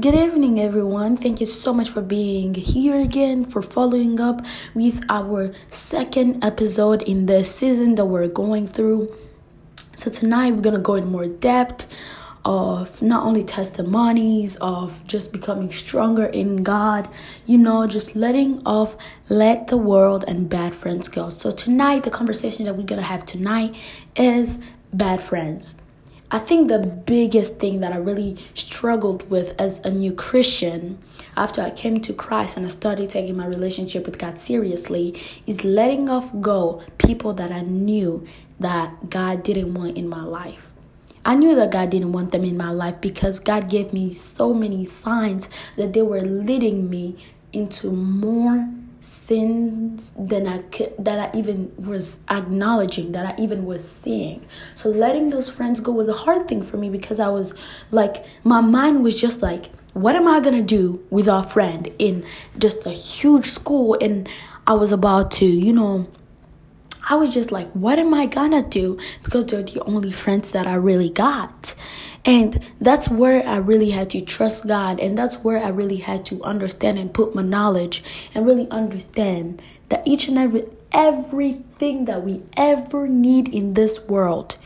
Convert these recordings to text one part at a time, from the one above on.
Good evening, everyone. Thank you so much for being here again, for following up with our second episode in the season that we're going through. So, tonight we're going to go in more depth of not only testimonies of just becoming stronger in God, you know, just letting off let the world and bad friends go. So, tonight, the conversation that we're going to have tonight is bad friends. I think the biggest thing that I really struggled with as a new Christian after I came to Christ and I started taking my relationship with God seriously is letting off go people that I knew that God didn't want in my life. I knew that God didn't want them in my life because God gave me so many signs that they were leading me into more sins than I could, that I even was acknowledging, that I even was seeing. So letting those friends go was a hard thing for me because I was like, my mind was just like, what am I gonna do with our friend in just a huge school? And I was about to, you know, I was just like, what am I gonna do? Because they're the only friends that I really got. And that's where I really had to trust God. And that's where I really had to understand and put my knowledge and really understand that each and every everything that we ever need in this world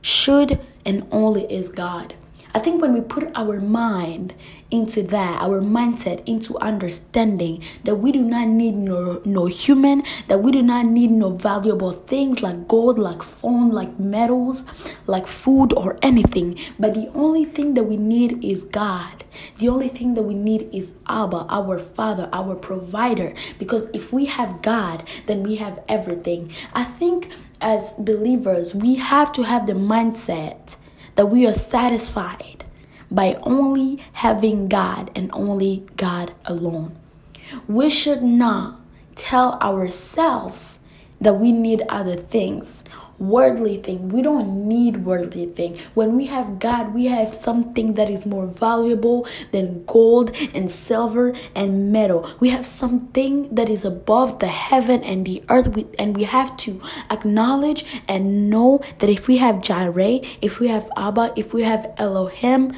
should and only is God. I think when we put our mind into that, our mindset into understanding that we do not need no, no human, that we do not need no valuable things like gold, like phone, like metals, like food or anything, but the only thing that we need is God. The only thing that we need is Abba, our Father, our provider. Because if we have God, then we have everything. I think as believers, we have to have the mindset that we are satisfied by only having God and only God alone. We should not tell ourselves that we need other things worldly thing. We don't need worldly thing. When we have God, we have something that is more valuable than gold and silver and metal. We have something that is above the heaven and the earth. we, and we have to acknowledge and know that if we have Jireh, if we have Abba, if we have Elohim,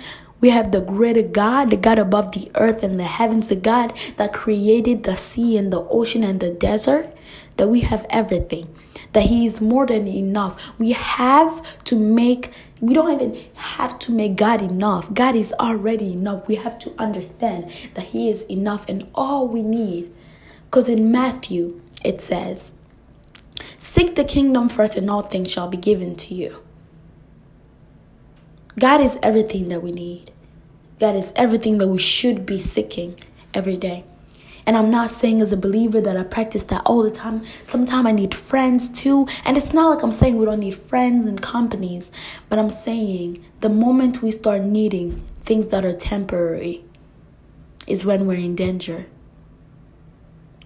we have the greater God, the God above the earth and the heavens, the God that created the sea and the ocean and the desert, that we have everything that He is more than enough. We have to make, we don't even have to make God enough. God is already enough. We have to understand that He is enough and all we need. Because in Matthew, it says, Seek the kingdom first, and all things shall be given to you. God is everything that we need. God is everything that we should be seeking every day. And I'm not saying as a believer that I practice that all the time. Sometimes I need friends too. And it's not like I'm saying we don't need friends and companies, but I'm saying the moment we start needing things that are temporary is when we're in danger.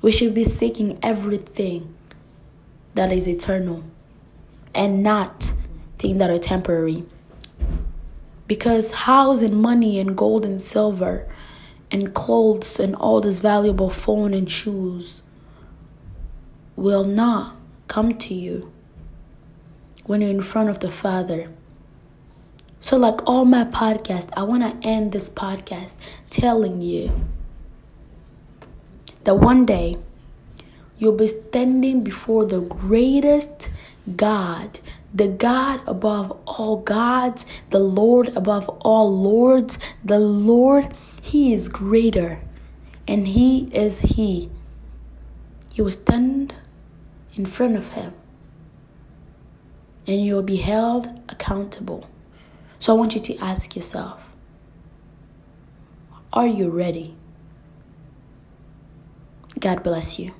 We should be seeking everything that is eternal and not things that are temporary. Because house and money and gold and silver and clothes and all this valuable phone and shoes will not come to you when you're in front of the Father. So, like all my podcasts, I want to end this podcast telling you that one day you'll be standing before the greatest God the God above all gods, the Lord above all lords, the Lord, He is greater, and He is He. You will stand in front of Him, and you will be held accountable. So I want you to ask yourself Are you ready? God bless you.